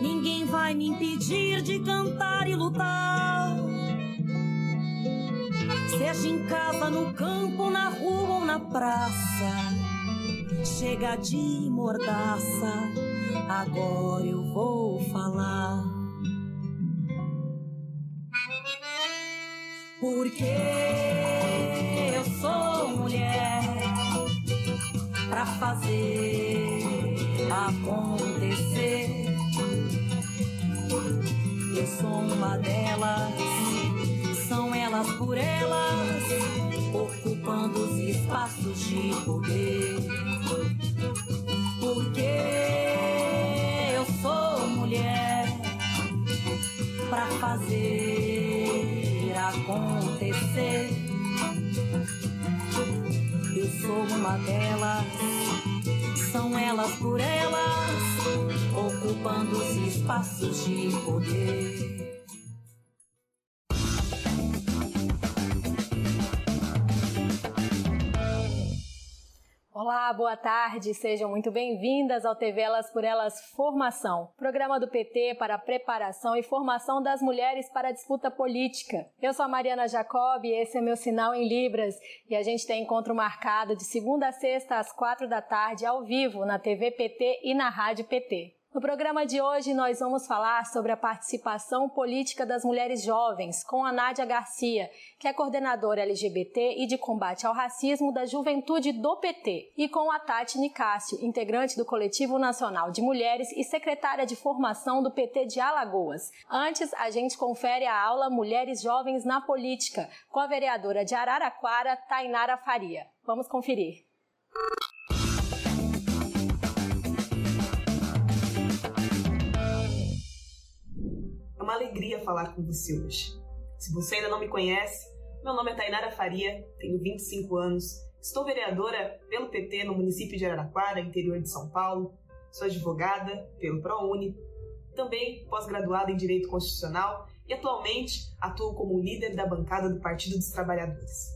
Ninguém vai me impedir de cantar e lutar. Seja em casa, no campo, na rua ou na praça. Chega de mordaça, agora eu vou falar. Porque eu sou mulher pra fazer uma delas, são elas por elas, ocupando os espaços de poder. Porque eu sou mulher pra fazer acontecer. Eu sou uma delas, são elas por elas, ocupando os espaços de poder. Olá, boa tarde, sejam muito bem-vindas ao TV Elas por Elas Formação, programa do PT para a preparação e formação das mulheres para a disputa política. Eu sou a Mariana Jacob e esse é meu sinal em Libras e a gente tem encontro marcado de segunda a sexta às quatro da tarde ao vivo na TV PT e na Rádio PT. No programa de hoje, nós vamos falar sobre a participação política das mulheres jovens com a Nádia Garcia, que é coordenadora LGBT e de combate ao racismo da juventude do PT, e com a Tati Nicásio, integrante do Coletivo Nacional de Mulheres e secretária de formação do PT de Alagoas. Antes, a gente confere a aula Mulheres Jovens na Política, com a vereadora de Araraquara, Tainara Faria. Vamos conferir. É uma alegria falar com você hoje. Se você ainda não me conhece, meu nome é Tainara Faria, tenho 25 anos, estou vereadora pelo PT no município de Araraquara, interior de São Paulo, sou advogada pelo ProUni, também pós-graduada em Direito Constitucional e atualmente atuo como líder da bancada do Partido dos Trabalhadores.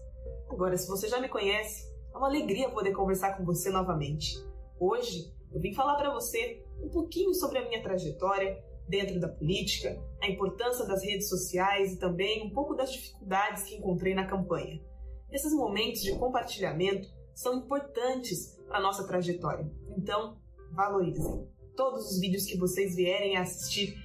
Agora, se você já me conhece, é uma alegria poder conversar com você novamente. Hoje eu vim falar para você um pouquinho sobre a minha trajetória dentro da política, a importância das redes sociais e também um pouco das dificuldades que encontrei na campanha. Esses momentos de compartilhamento são importantes para nossa trajetória, então valorizem. Todos os vídeos que vocês vierem a assistir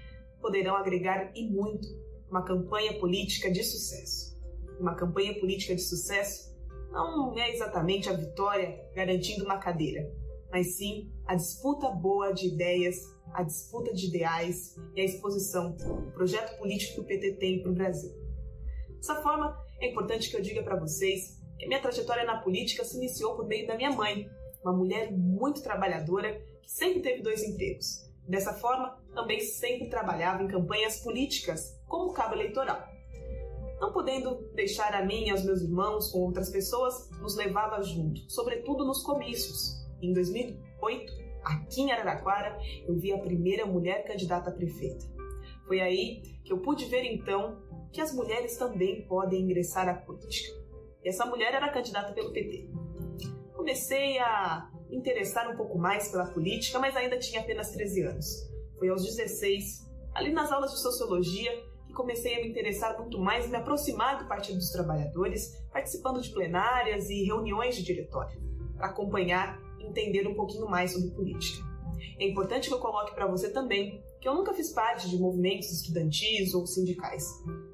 poderão agregar e muito uma campanha política de sucesso. Uma campanha política de sucesso não é exatamente a vitória garantindo uma cadeira, mas sim a disputa boa de ideias, a disputa de ideais e a exposição do projeto político que o PT tem para o Brasil. Dessa forma, é importante que eu diga para vocês que minha trajetória na política se iniciou por meio da minha mãe, uma mulher muito trabalhadora que sempre teve dois empregos. Dessa forma, também sempre trabalhava em campanhas políticas, como cabo eleitoral. Não podendo deixar a mim e aos meus irmãos com outras pessoas, nos levava junto, sobretudo nos comícios. Em 2008, aqui em Araraquara, eu vi a primeira mulher candidata a prefeita. Foi aí que eu pude ver então que as mulheres também podem ingressar à política. E essa mulher era candidata pelo PT. Comecei a interessar um pouco mais pela política, mas ainda tinha apenas 13 anos. Foi aos 16, ali nas aulas de sociologia, que comecei a me interessar muito mais e me aproximar do Partido dos Trabalhadores, participando de plenárias e reuniões de diretório, para acompanhar entender um pouquinho mais sobre política. É importante que eu coloque para você também que eu nunca fiz parte de movimentos estudantis ou sindicais.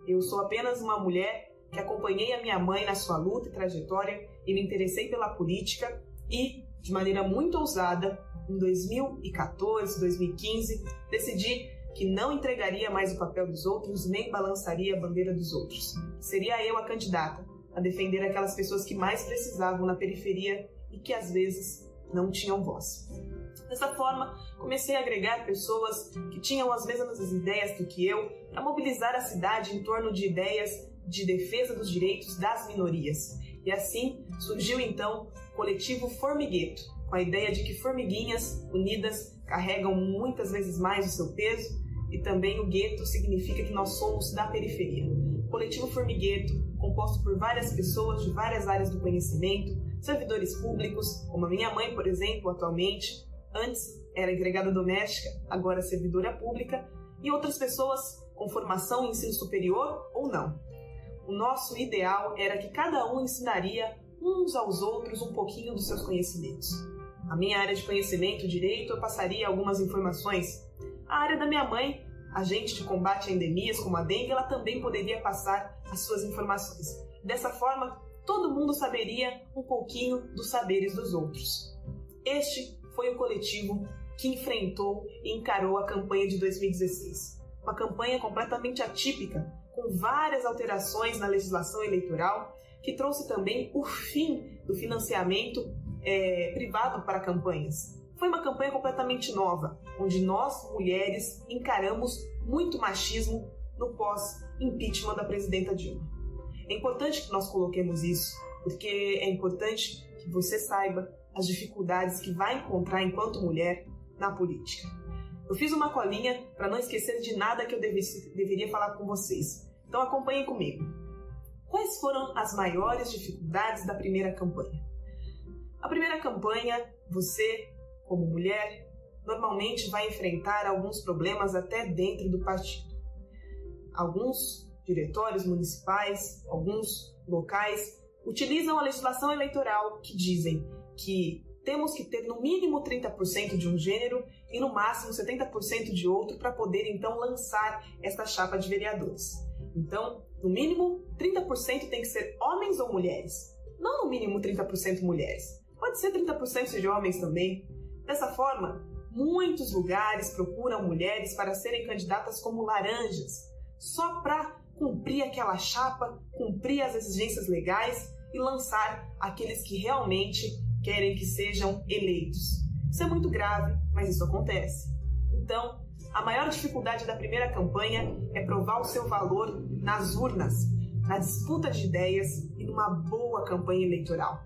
Eu sou apenas uma mulher que acompanhei a minha mãe na sua luta e trajetória e me interessei pela política e, de maneira muito ousada, em 2014, 2015, decidi que não entregaria mais o papel dos outros nem balançaria a bandeira dos outros. Seria eu a candidata a defender aquelas pessoas que mais precisavam na periferia e que às vezes não tinham voz. Dessa forma, comecei a agregar pessoas que tinham as mesmas ideias do que eu para mobilizar a cidade em torno de ideias de defesa dos direitos das minorias. E assim surgiu então o coletivo Formigueto, com a ideia de que formiguinhas unidas carregam muitas vezes mais o seu peso e também o gueto significa que nós somos da periferia. O coletivo Formigueto, composto por várias pessoas de várias áreas do conhecimento, servidores públicos, como a minha mãe, por exemplo, atualmente, antes era empregada doméstica, agora servidora pública, e outras pessoas com formação em ensino superior ou não. O nosso ideal era que cada um ensinaria uns aos outros um pouquinho dos seus conhecimentos. A minha área de conhecimento, direito, eu passaria algumas informações. A área da minha mãe, agente de combate a endemias como a dengue, ela também poderia passar as suas informações. Dessa forma, todo mundo saberia um pouquinho dos saberes dos outros. Este foi o coletivo que enfrentou e encarou a campanha de 2016. Uma campanha completamente atípica, com várias alterações na legislação eleitoral, que trouxe também o fim do financiamento é, privado para campanhas. Foi uma campanha completamente nova, onde nós, mulheres, encaramos muito machismo no pós-impeachment da presidenta Dilma. É importante que nós coloquemos isso, porque é importante que você saiba as dificuldades que vai encontrar enquanto mulher na política. Eu fiz uma colinha para não esquecer de nada que eu deveria falar com vocês. Então acompanhem comigo. Quais foram as maiores dificuldades da primeira campanha? A primeira campanha, você, como mulher, normalmente vai enfrentar alguns problemas até dentro do partido. Alguns diretórios municipais, alguns locais, utilizam a legislação eleitoral que dizem que temos que ter no mínimo 30% de um gênero e no máximo 70% de outro para poder então lançar esta chapa de vereadores. Então, no mínimo 30% tem que ser homens ou mulheres. Não no mínimo 30% mulheres. Pode ser 30% de homens também. Dessa forma, muitos lugares procuram mulheres para serem candidatas como laranjas, só para cumprir aquela chapa, cumprir as exigências legais e lançar aqueles que realmente querem que sejam eleitos. Isso é muito grave, mas isso acontece. Então, a maior dificuldade da primeira campanha é provar o seu valor nas urnas, na disputa de ideias e numa boa campanha eleitoral.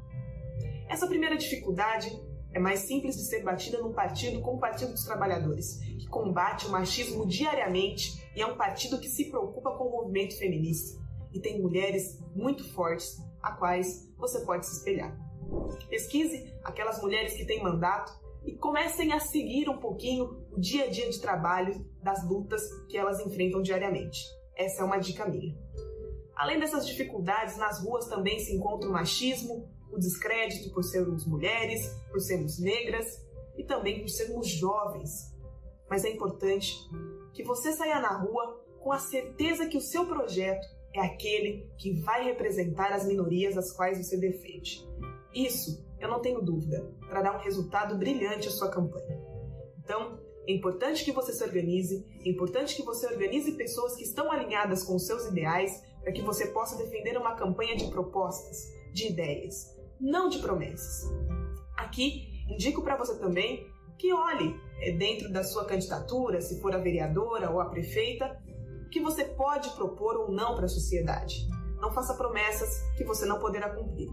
Essa primeira dificuldade é mais simples de ser batida num partido como o Partido dos Trabalhadores, combate o machismo diariamente e é um partido que se preocupa com o movimento feminista e tem mulheres muito fortes a quais você pode se espelhar. Pesquise aquelas mulheres que têm mandato e comecem a seguir um pouquinho o dia a dia de trabalho das lutas que elas enfrentam diariamente. Essa é uma dica minha. Além dessas dificuldades, nas ruas também se encontra o machismo, o descrédito por sermos mulheres, por sermos negras e também por sermos jovens. Mas é importante que você saia na rua com a certeza que o seu projeto é aquele que vai representar as minorias as quais você defende. Isso, eu não tenho dúvida, trará um resultado brilhante à sua campanha. Então, é importante que você se organize, é importante que você organize pessoas que estão alinhadas com os seus ideais para que você possa defender uma campanha de propostas, de ideias, não de promessas. Aqui, indico para você também que olhe é, dentro da sua candidatura, se for a vereadora ou a prefeita, o que você pode propor ou não para a sociedade. Não faça promessas que você não poderá cumprir.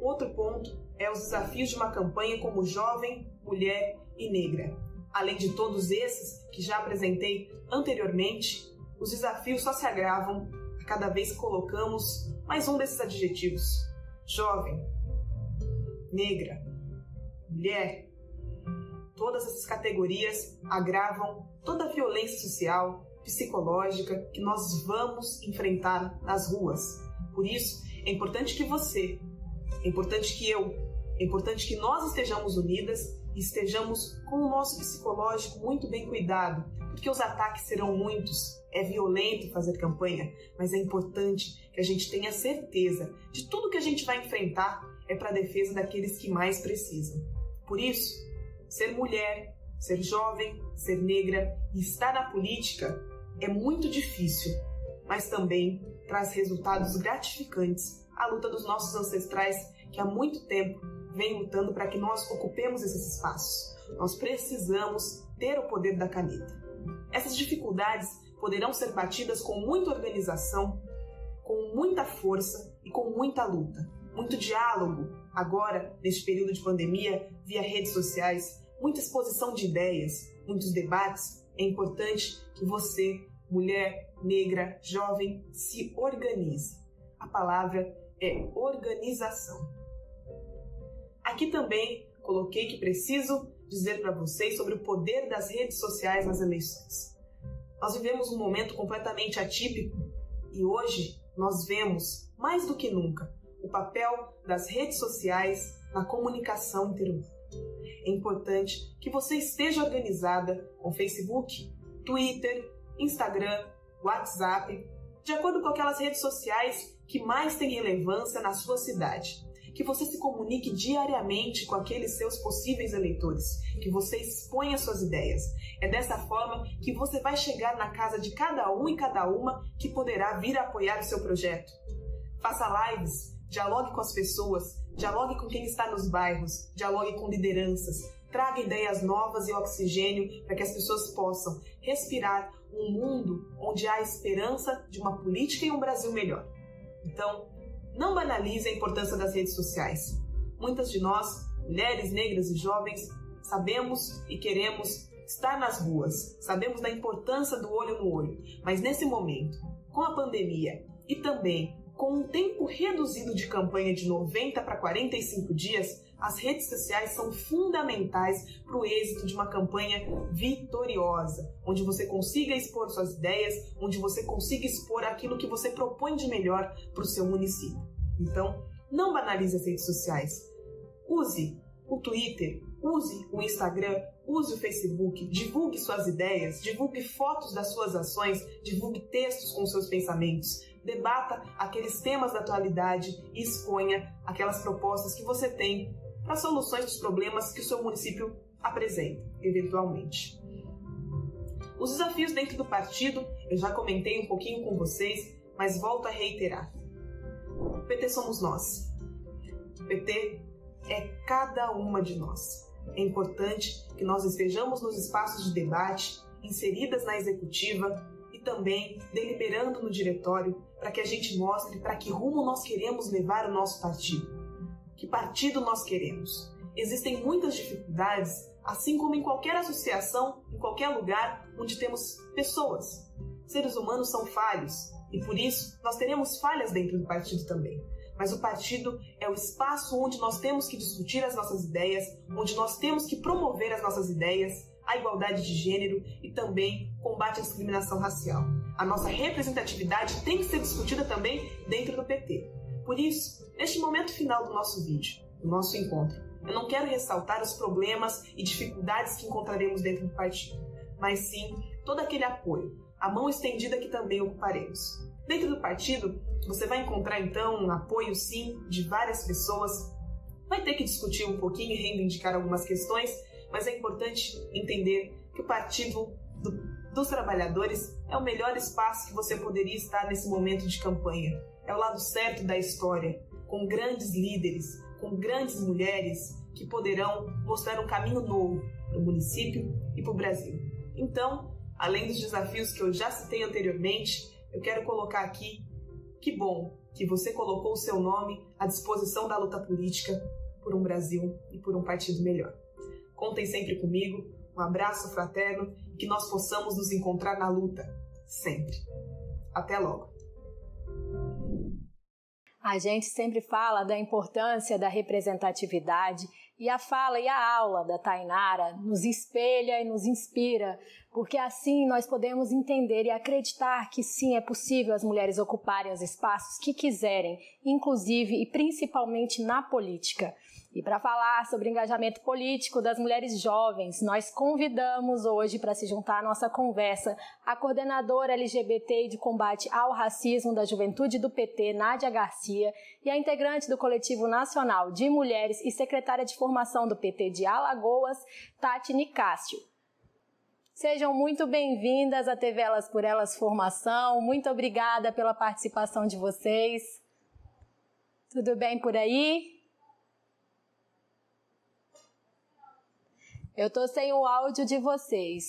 Outro ponto é os desafios de uma campanha como jovem, mulher e negra. Além de todos esses que já apresentei anteriormente, os desafios só se agravam a cada vez que colocamos mais um desses adjetivos: jovem, negra, mulher. Todas essas categorias agravam toda a violência social, psicológica que nós vamos enfrentar nas ruas. Por isso, é importante que você, é importante que eu, é importante que nós estejamos unidas e estejamos com o nosso psicológico muito bem cuidado, porque os ataques serão muitos. É violento fazer campanha, mas é importante que a gente tenha certeza de tudo que a gente vai enfrentar é para a defesa daqueles que mais precisam. Por isso, ser mulher, ser jovem, ser negra e estar na política é muito difícil, mas também traz resultados gratificantes a luta dos nossos ancestrais que há muito tempo vem lutando para que nós ocupemos esses espaços. nós precisamos ter o poder da caneta. Essas dificuldades poderão ser batidas com muita organização, com muita força e com muita luta. Muito diálogo, agora, neste período de pandemia, via redes sociais, muita exposição de ideias, muitos debates. É importante que você, mulher, negra, jovem, se organize. A palavra é organização. Aqui também coloquei que preciso dizer para vocês sobre o poder das redes sociais nas eleições. Nós vivemos um momento completamente atípico e hoje nós vemos, mais do que nunca, o papel das redes sociais na comunicação interhumana. É importante que você esteja organizada com Facebook, Twitter, Instagram, WhatsApp, de acordo com aquelas redes sociais que mais têm relevância na sua cidade. Que você se comunique diariamente com aqueles seus possíveis eleitores, que você exponha suas ideias. É dessa forma que você vai chegar na casa de cada um e cada uma que poderá vir a apoiar o seu projeto. Faça lives, dialogue com as pessoas, dialogue com quem está nos bairros, dialogue com lideranças, traga ideias novas e oxigênio para que as pessoas possam respirar um mundo onde há esperança de uma política e um Brasil melhor. Então, não banalize a importância das redes sociais. Muitas de nós, mulheres, negras e jovens, sabemos e queremos estar nas ruas, sabemos da importância do olho no olho, mas nesse momento, com a pandemia e também com um tempo reduzido de campanha de 90 para 45 dias, as redes sociais são fundamentais para o êxito de uma campanha vitoriosa, onde você consiga expor suas ideias, onde você consiga expor aquilo que você propõe de melhor para o seu município. Então, não banalize as redes sociais. Use o Twitter, use o Instagram, use o Facebook, divulgue suas ideias, divulgue fotos das suas ações, divulgue textos com seus pensamentos, debata aqueles temas da atualidade e exponha aquelas propostas que você tem para soluções dos problemas que o seu município apresenta, eventualmente. Os desafios dentro do partido, eu já comentei um pouquinho com vocês, mas volto a reiterar. O PT somos nós. O PT é cada uma de nós. É importante que nós estejamos nos espaços de debate, inseridas na executiva e também deliberando no diretório para que a gente mostre para que rumo nós queremos levar o nosso partido que partido nós queremos. Existem muitas dificuldades, assim como em qualquer associação, em qualquer lugar onde temos pessoas. Seres humanos são falhos e por isso nós teremos falhas dentro do partido também. Mas o partido é o espaço onde nós temos que discutir as nossas ideias, onde nós temos que promover as nossas ideias, a igualdade de gênero e também combate à discriminação racial. A nossa representatividade tem que ser discutida também dentro do PT. Por isso, neste momento final do nosso vídeo, do nosso encontro, eu não quero ressaltar os problemas e dificuldades que encontraremos dentro do partido, mas sim todo aquele apoio, a mão estendida que também ocuparemos. Dentro do partido, você vai encontrar então um apoio sim de várias pessoas. Vai ter que discutir um pouquinho e reivindicar algumas questões, mas é importante entender que o partido do, dos trabalhadores é o melhor espaço que você poderia estar nesse momento de campanha é o lado certo da história, com grandes líderes, com grandes mulheres que poderão mostrar um caminho novo para o município e para o Brasil. Então, além dos desafios que eu já citei anteriormente, eu quero colocar aqui que bom que você colocou o seu nome à disposição da luta política por um Brasil e por um partido melhor. Contem sempre comigo, um abraço fraterno e que nós possamos nos encontrar na luta, sempre. Até logo! A gente sempre fala da importância da representatividade e a fala e a aula da Tainara nos espelha e nos inspira, porque assim nós podemos entender e acreditar que sim, é possível as mulheres ocuparem os espaços que quiserem, inclusive e principalmente na política. E para falar sobre engajamento político das mulheres jovens, nós convidamos hoje para se juntar à nossa conversa a coordenadora LGBT de combate ao racismo da Juventude do PT, Nádia Garcia, e a integrante do Coletivo Nacional de Mulheres e secretária de formação do PT de Alagoas, Tati Nicásio. Sejam muito bem-vindas à TV Elas por Elas Formação. Muito obrigada pela participação de vocês. Tudo bem por aí? Eu tô sem o áudio de vocês.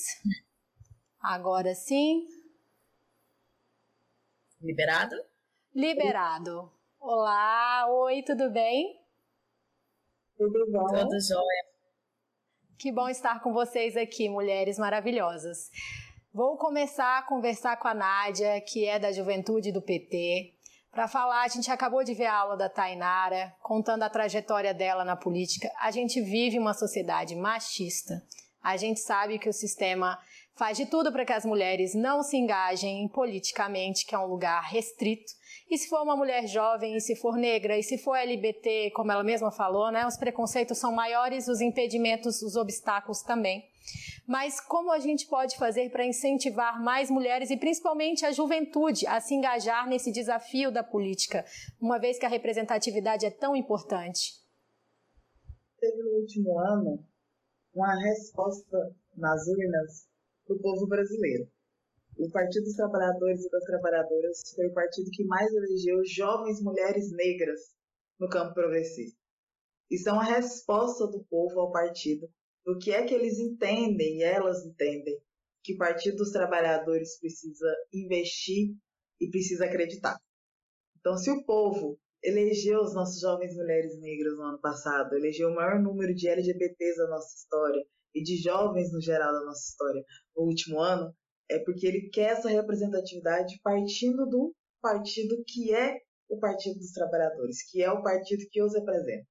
Agora sim. Liberado? Liberado. Olá, oi, tudo bem? Tudo bom? Tudo jóia. Que bom estar com vocês aqui, mulheres maravilhosas. Vou começar a conversar com a Nádia, que é da juventude do PT, para falar. A gente acabou de ver a aula da Tainara, contando a trajetória dela na política. A gente vive uma sociedade machista. A gente sabe que o sistema faz de tudo para que as mulheres não se engajem politicamente, que é um lugar restrito. E se for uma mulher jovem, e se for negra, e se for LGBT, como ela mesma falou, né, os preconceitos são maiores, os impedimentos, os obstáculos também. Mas como a gente pode fazer para incentivar mais mulheres e principalmente a juventude a se engajar nesse desafio da política, uma vez que a representatividade é tão importante? Teve no último ano uma resposta nas urnas do povo brasileiro o Partido dos Trabalhadores e das Trabalhadoras foi o partido que mais elegeu jovens mulheres negras no campo progressista. Isso é uma resposta do povo ao partido, do que é que eles entendem e elas entendem que o Partido dos Trabalhadores precisa investir e precisa acreditar. Então, se o povo elegeu as nossas jovens mulheres negras no ano passado, elegeu o maior número de LGBTs da nossa história e de jovens no geral da nossa história no último ano, é porque ele quer essa representatividade partindo do partido que é o Partido dos Trabalhadores, que é o partido que os representa.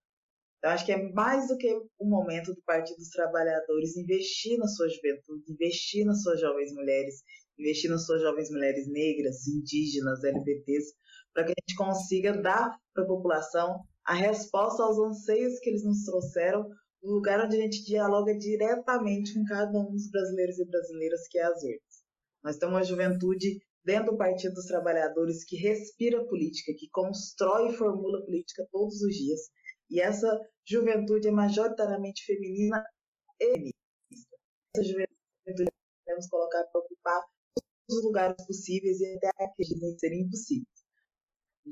Então, acho que é mais do que o momento do Partido dos Trabalhadores investir na sua juventude, investir nas suas jovens mulheres, investir nas suas jovens mulheres negras, indígenas, LGBTs, para que a gente consiga dar para a população a resposta aos anseios que eles nos trouxeram, no lugar onde a gente dialoga diretamente com cada um dos brasileiros e brasileiras, que é urnas. Nós temos uma juventude dentro do Partido dos Trabalhadores que respira política, que constrói e formula política todos os dias. E essa juventude é majoritariamente feminina e feminista. Essa juventude devemos colocar para ocupar todos os lugares possíveis e até aqueles que serem impossíveis.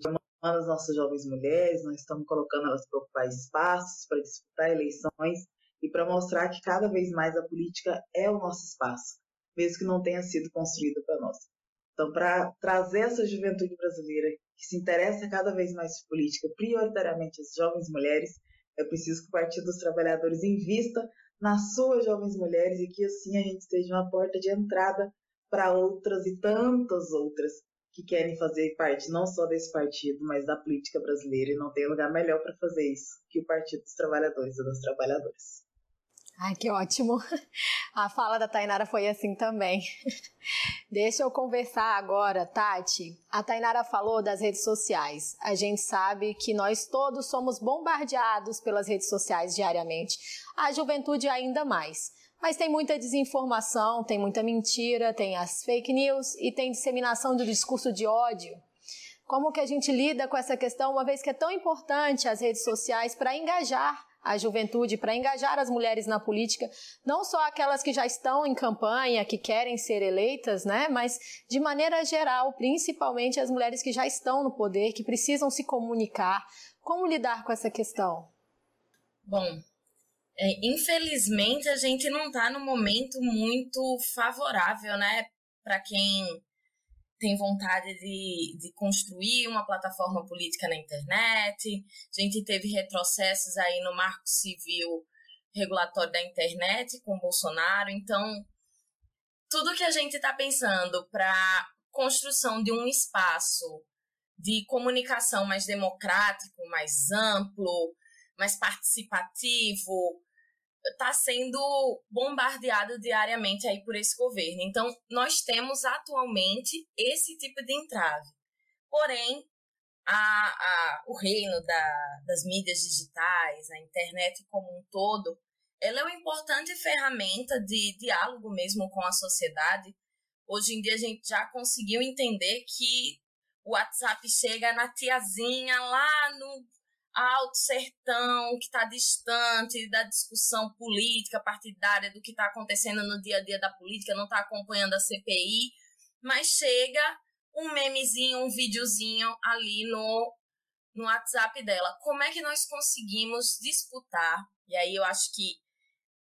Chamando as nossas jovens mulheres, nós estamos colocando elas para ocupar espaços, para disputar eleições e para mostrar que cada vez mais a política é o nosso espaço mesmo que não tenha sido construída para nós. Então, para trazer essa juventude brasileira que se interessa cada vez mais por política, prioritariamente as jovens mulheres, é preciso que o Partido dos Trabalhadores invista nas suas jovens mulheres e que assim a gente seja uma porta de entrada para outras e tantas outras que querem fazer parte não só desse partido, mas da política brasileira e não tem lugar melhor para fazer isso que o Partido dos Trabalhadores e das Trabalhadoras. Ai, que ótimo. A fala da Tainara foi assim também. Deixa eu conversar agora, Tati. A Tainara falou das redes sociais. A gente sabe que nós todos somos bombardeados pelas redes sociais diariamente. A juventude ainda mais. Mas tem muita desinformação, tem muita mentira, tem as fake news e tem disseminação do discurso de ódio. Como que a gente lida com essa questão, uma vez que é tão importante as redes sociais para engajar a juventude, para engajar as mulheres na política, não só aquelas que já estão em campanha, que querem ser eleitas, né, mas de maneira geral, principalmente as mulheres que já estão no poder, que precisam se comunicar. Como lidar com essa questão? Bom, é, infelizmente a gente não está no momento muito favorável, né, para quem tem vontade de, de construir uma plataforma política na internet. A gente teve retrocessos aí no marco civil regulatório da internet com Bolsonaro. Então, tudo que a gente está pensando para construção de um espaço de comunicação mais democrático, mais amplo, mais participativo, está sendo bombardeado diariamente aí por esse governo. Então, nós temos atualmente esse tipo de entrave. Porém, a, a, o reino da, das mídias digitais, a internet como um todo, ela é uma importante ferramenta de diálogo mesmo com a sociedade. Hoje em dia a gente já conseguiu entender que o WhatsApp chega na tiazinha lá no alto sertão, que está distante da discussão política, partidária, do que está acontecendo no dia a dia da política, não está acompanhando a CPI, mas chega um memezinho, um videozinho ali no, no WhatsApp dela. Como é que nós conseguimos disputar? E aí eu acho que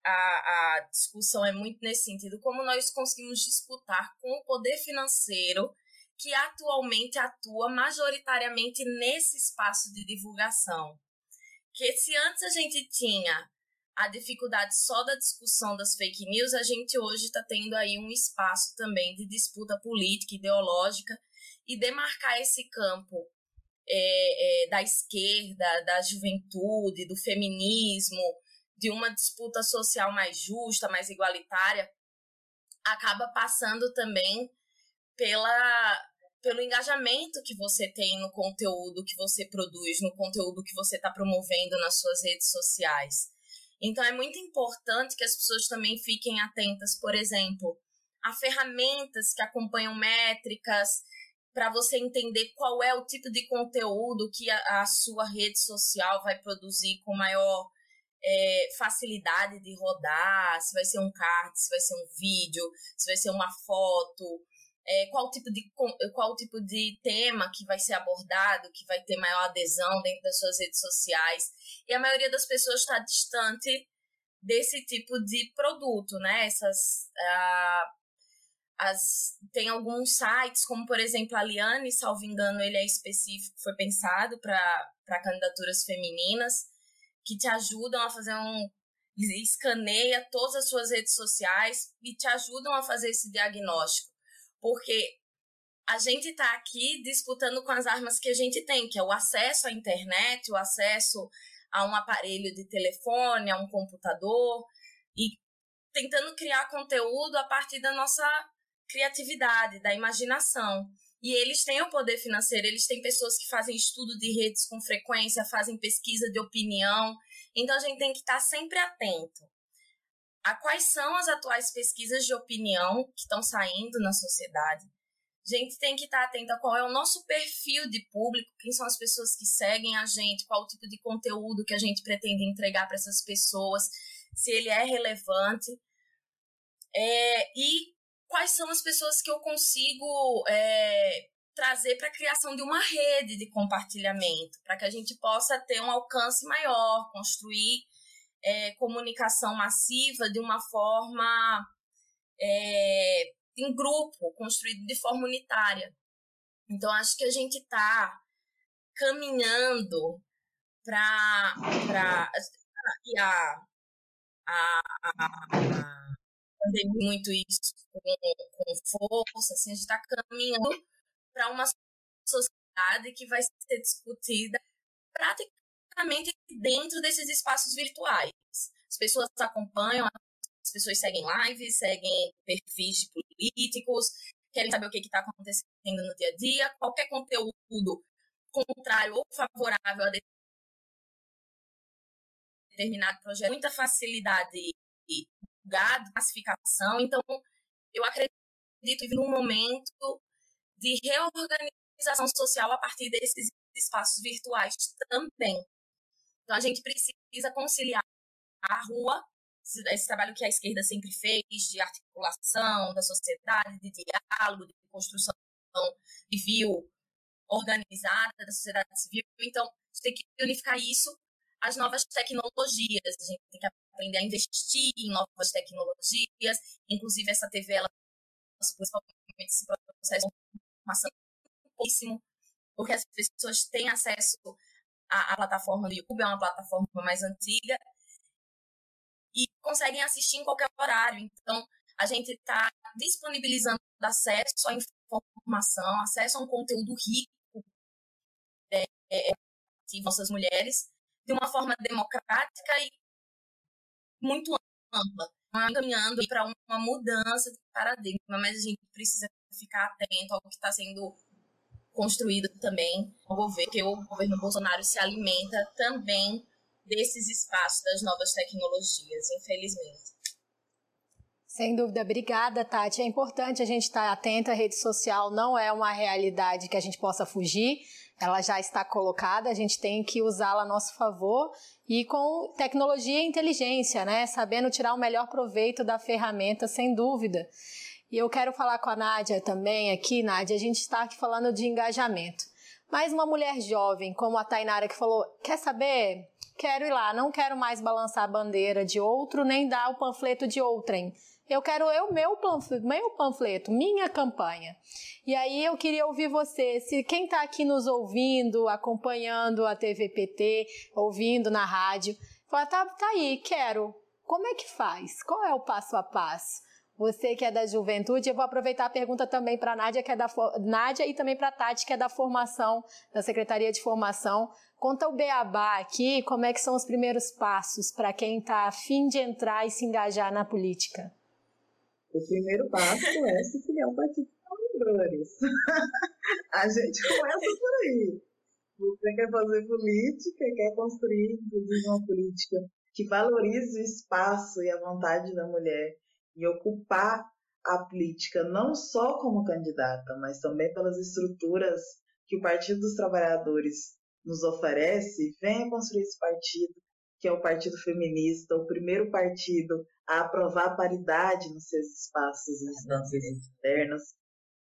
a, a discussão é muito nesse sentido, como nós conseguimos disputar com o poder financeiro que atualmente atua majoritariamente nesse espaço de divulgação. Que se antes a gente tinha a dificuldade só da discussão das fake news, a gente hoje está tendo aí um espaço também de disputa política, ideológica, e demarcar esse campo é, é, da esquerda, da juventude, do feminismo, de uma disputa social mais justa, mais igualitária, acaba passando também pela, pelo engajamento que você tem no conteúdo que você produz, no conteúdo que você está promovendo nas suas redes sociais. Então, é muito importante que as pessoas também fiquem atentas, por exemplo, a ferramentas que acompanham métricas, para você entender qual é o tipo de conteúdo que a, a sua rede social vai produzir com maior é, facilidade de rodar, se vai ser um card, se vai ser um vídeo, se vai ser uma foto, é, qual tipo de qual tipo de tema que vai ser abordado, que vai ter maior adesão dentro das suas redes sociais. E a maioria das pessoas está distante desse tipo de produto, né? Essas as, tem alguns sites, como por exemplo a Liane, salvo engano, ele é específico, foi pensado para candidaturas femininas, que te ajudam a fazer um. escaneia todas as suas redes sociais e te ajudam a fazer esse diagnóstico. Porque a gente está aqui disputando com as armas que a gente tem, que é o acesso à internet, o acesso a um aparelho de telefone, a um computador, e tentando criar conteúdo a partir da nossa criatividade, da imaginação. E eles têm o poder financeiro, eles têm pessoas que fazem estudo de redes com frequência, fazem pesquisa de opinião. Então a gente tem que estar sempre atento a quais são as atuais pesquisas de opinião que estão saindo na sociedade. A gente tem que estar atento a qual é o nosso perfil de público, quem são as pessoas que seguem a gente, qual o tipo de conteúdo que a gente pretende entregar para essas pessoas, se ele é relevante. É, e quais são as pessoas que eu consigo é, trazer para a criação de uma rede de compartilhamento, para que a gente possa ter um alcance maior, construir é, comunicação massiva de uma forma é, em grupo, construído de forma unitária. Então, acho que a gente está caminhando para a, a, a pandemia muito isso com, com força, assim, a gente está caminhando para uma sociedade que vai ser discutida praticamente dentro desses espaços virtuais. As pessoas acompanham, as pessoas seguem lives, seguem perfis de políticos, querem saber o que está acontecendo no dia a dia, qualquer conteúdo contrário ou favorável a determinado projeto, muita facilidade gado, classificação. Então, eu acredito num momento de reorganização social a partir desses espaços virtuais também. Então, a gente precisa conciliar a rua, esse trabalho que a esquerda sempre fez, de articulação da sociedade, de diálogo, de construção civil organizada da sociedade civil. Então, a gente tem que unificar isso às novas tecnologias. A gente tem que aprender a investir em novas tecnologias, inclusive essa TV, ela, principalmente esse processo de informação porque as pessoas têm acesso à, à plataforma do YouTube, é uma plataforma mais antiga, e conseguem assistir em qualquer horário. Então, a gente está disponibilizando acesso à informação, acesso a um conteúdo rico é, é, de nossas mulheres, de uma forma democrática e muito ampla, caminhando para uma mudança de paradigma, mas a gente precisa ficar atento ao que está sendo construído também o governo, porque o governo Bolsonaro se alimenta também desses espaços das novas tecnologias, infelizmente. Sem dúvida, obrigada, Tati. É importante a gente estar atento à rede social, não é uma realidade que a gente possa fugir, ela já está colocada, a gente tem que usá-la a nosso favor e com tecnologia e inteligência, né? Sabendo tirar o melhor proveito da ferramenta, sem dúvida. E eu quero falar com a Nádia também aqui, Nádia, a gente está aqui falando de engajamento. Mas uma mulher jovem, como a Tainara que falou, quer saber? quero ir lá, não quero mais balançar a bandeira de outro, nem dar o panfleto de outrem. Eu quero eu meu panfleto, meu panfleto, minha campanha. E aí eu queria ouvir você, se quem está aqui nos ouvindo, acompanhando a TVPT, ouvindo na rádio, fala, tá, tá aí, quero. Como é que faz? Qual é o passo a passo? Você que é da juventude, eu vou aproveitar a pergunta também para a Nádia, que é da Nádia, e também para a Tati, que é da formação, da Secretaria de Formação. Conta o beabá aqui, como é que são os primeiros passos para quem está afim de entrar e se engajar na política. O primeiro passo é se filiar um partido de trabalhadores. a gente começa por aí. Você quer fazer política, quer construir, uma política que valorize o espaço e a vontade da mulher e ocupar a política não só como candidata, mas também pelas estruturas que o Partido dos Trabalhadores nos oferece, venha construir esse partido, que é o Partido Feminista, o primeiro partido a aprovar a paridade nos seus espaços e instâncias internas,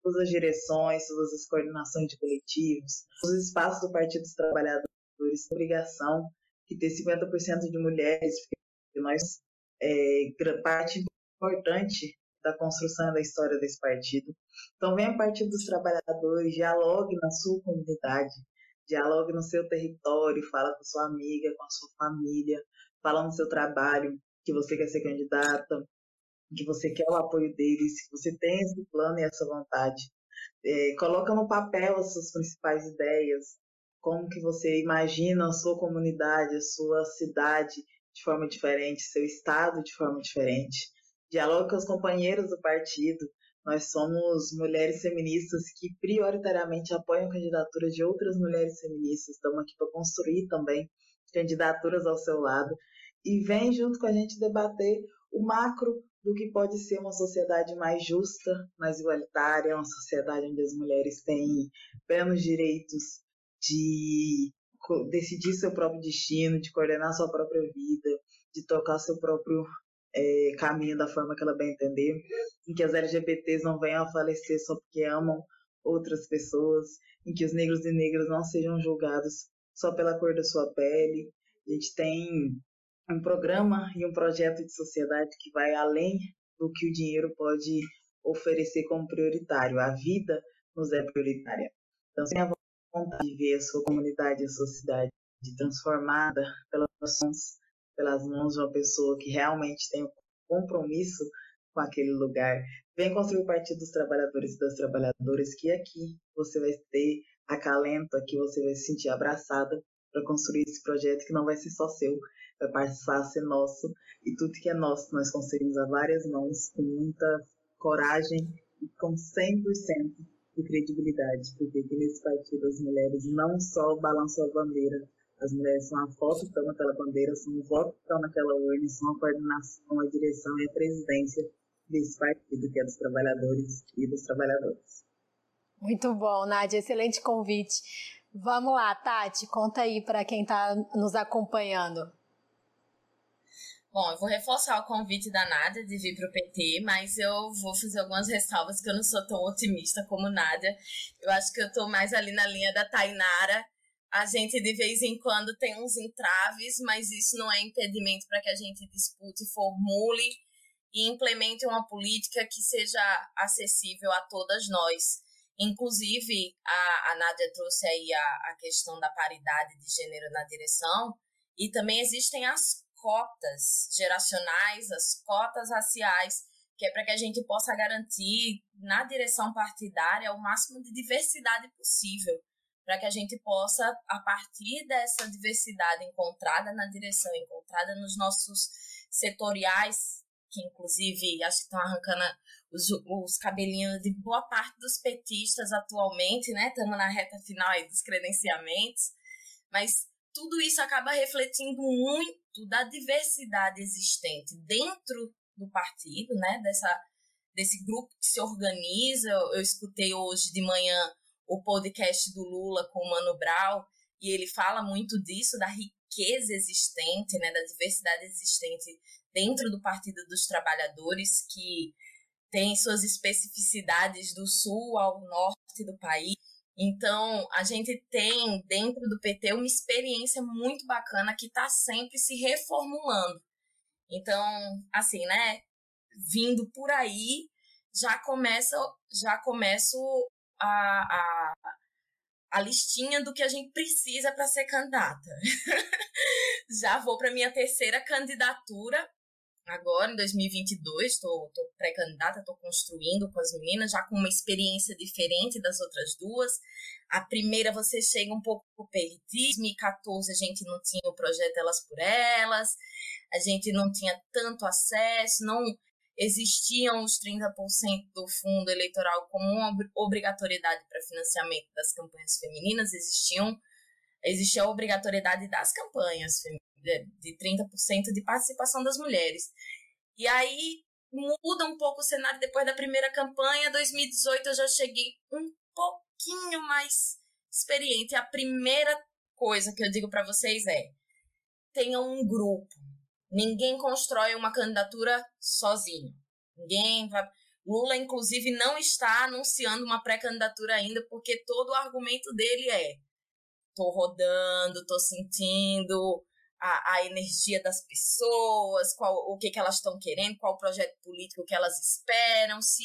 todas as direções, todas as coordenações de coletivos, os espaços do Partido dos Trabalhadores, obrigação que ter 50% de mulheres, porque nós é, parte importante da construção da história desse partido. Então, venha Partido dos Trabalhadores, dialogue na sua comunidade, dialogue no seu território, fala com sua amiga, com a sua família, fala no seu trabalho, que você quer ser candidata, que você quer o apoio deles, que você tem esse plano e essa vontade. É, coloca no papel as suas principais ideias, como que você imagina a sua comunidade, a sua cidade de forma diferente, seu estado de forma diferente dialogue com os companheiros do partido. Nós somos mulheres feministas que prioritariamente apoiam candidaturas de outras mulheres feministas. Estamos aqui para construir também candidaturas ao seu lado. E vem junto com a gente debater o macro do que pode ser uma sociedade mais justa, mais igualitária, uma sociedade onde as mulheres têm plenos direitos de decidir seu próprio destino, de coordenar sua própria vida, de tocar seu próprio é, da forma que ela bem entender, em que as LGBTs não venham a falecer só porque amam outras pessoas, em que os negros e negras não sejam julgados só pela cor da sua pele. A gente tem um programa e um projeto de sociedade que vai além do que o dinheiro pode oferecer como prioritário. A vida nos é prioritária. Então, sem a vontade de ver a sua comunidade, a sua cidade transformada pelas ações pelas mãos de uma pessoa que realmente tem um compromisso com aquele lugar. Vem construir o Partido dos Trabalhadores e das Trabalhadoras, que aqui você vai ter acalento, aqui você vai se sentir abraçada para construir esse projeto que não vai ser só seu, vai passar a ser nosso. E tudo que é nosso nós conseguimos a várias mãos, com muita coragem e com 100% de credibilidade, porque aqui nesse partido as mulheres não só balançam a bandeira, as mulheres são a foto que estão naquela bandeira, são o voto que estão naquela urna, são a coordenação, a direção e a presidência desse partido, que é dos trabalhadores e dos trabalhadoras. Muito bom, Nádia, excelente convite. Vamos lá, Tati, conta aí para quem está nos acompanhando. Bom, eu vou reforçar o convite da Nádia de vir para o PT, mas eu vou fazer algumas ressalvas que eu não sou tão otimista como Nádia. Eu acho que eu estou mais ali na linha da Tainara, a gente de vez em quando tem uns entraves, mas isso não é impedimento para que a gente dispute, formule e implemente uma política que seja acessível a todas nós. Inclusive, a, a Nádia trouxe aí a, a questão da paridade de gênero na direção, e também existem as cotas geracionais, as cotas raciais, que é para que a gente possa garantir na direção partidária o máximo de diversidade possível para que a gente possa, a partir dessa diversidade encontrada na direção, encontrada nos nossos setoriais, que inclusive acho que estão arrancando os, os cabelinhos de boa parte dos petistas atualmente, né? Estamos na reta final aí dos credenciamentos, mas tudo isso acaba refletindo muito da diversidade existente dentro do partido, né? Dessa, desse grupo que se organiza. Eu, eu escutei hoje de manhã o podcast do Lula com o Mano Brown, e ele fala muito disso, da riqueza existente, né, da diversidade existente dentro do Partido dos Trabalhadores, que tem suas especificidades do sul ao norte do país. Então, a gente tem dentro do PT uma experiência muito bacana que está sempre se reformulando. Então, assim, né? Vindo por aí, já começa, já começo a, a, a listinha do que a gente precisa para ser candidata. já vou para minha terceira candidatura agora, em 2022, estou pré-candidata, estou construindo com as meninas, já com uma experiência diferente das outras duas. A primeira você chega um pouco perdida. Em 2014 a gente não tinha o projeto Elas por Elas, a gente não tinha tanto acesso, não existiam os 30% do fundo eleitoral como uma obrigatoriedade para financiamento das campanhas femininas, existiam existia a obrigatoriedade das campanhas de 30% de participação das mulheres. E aí muda um pouco o cenário depois da primeira campanha. 2018 eu já cheguei um pouquinho mais experiente. A primeira coisa que eu digo para vocês é: tenham um grupo. Ninguém constrói uma candidatura sozinho. Ninguém vai. Lula, inclusive, não está anunciando uma pré-candidatura ainda, porque todo o argumento dele é: tô rodando, tô sentindo, a, a energia das pessoas, qual, o que, que elas estão querendo, qual o projeto político que elas esperam, se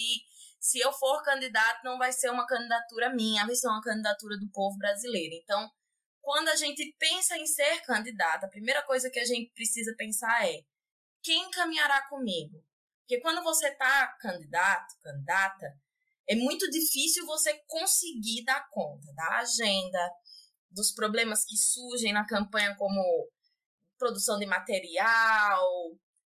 se eu for candidato, não vai ser uma candidatura minha, vai ser uma candidatura do povo brasileiro. Então, quando a gente pensa em ser candidata, a primeira coisa que a gente precisa pensar é quem caminhará comigo? Porque quando você está candidato, candidata, é muito difícil você conseguir dar conta da agenda, dos problemas que surgem na campanha, como produção de material,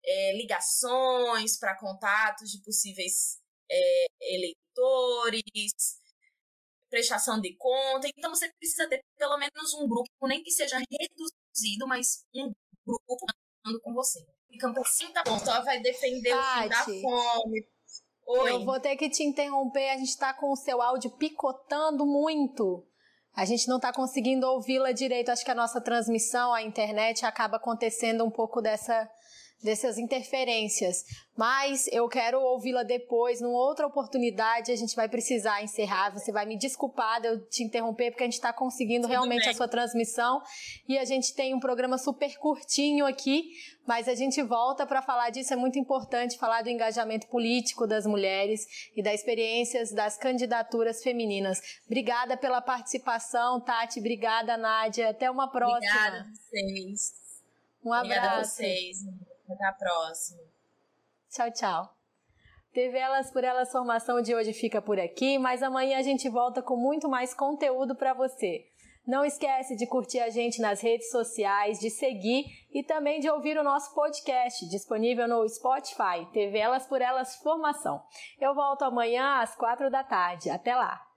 é, ligações para contatos de possíveis é, eleitores, prestação de conta. Então, você precisa ter pelo menos um grupo, nem que seja reduzido, mas um grupo andando com você. E assim, tá bom, só vai defender Tati, o fim da fome. Oi. Eu vou ter que te interromper, a gente está com o seu áudio picotando muito. A gente não está conseguindo ouvi-la direito. Acho que a nossa transmissão, a internet, acaba acontecendo um pouco dessa, dessas interferências. Mas eu quero ouvi-la depois, numa outra oportunidade. A gente vai precisar encerrar. Você vai me desculpar de eu te interromper, porque a gente está conseguindo Tudo realmente bem. a sua transmissão. E a gente tem um programa super curtinho aqui, mas a gente volta para falar disso. É muito importante falar do engajamento político das mulheres e das experiências das candidaturas femininas. Obrigada pela participação, Tati. Obrigada, Nádia. Até uma próxima. Obrigada a vocês. Um abraço. Obrigada a vocês. Até a próxima. Tchau, tchau. TV Elas por Elas Formação de hoje fica por aqui, mas amanhã a gente volta com muito mais conteúdo para você. Não esquece de curtir a gente nas redes sociais, de seguir e também de ouvir o nosso podcast, disponível no Spotify, TV Elas por Elas Formação. Eu volto amanhã às quatro da tarde. Até lá!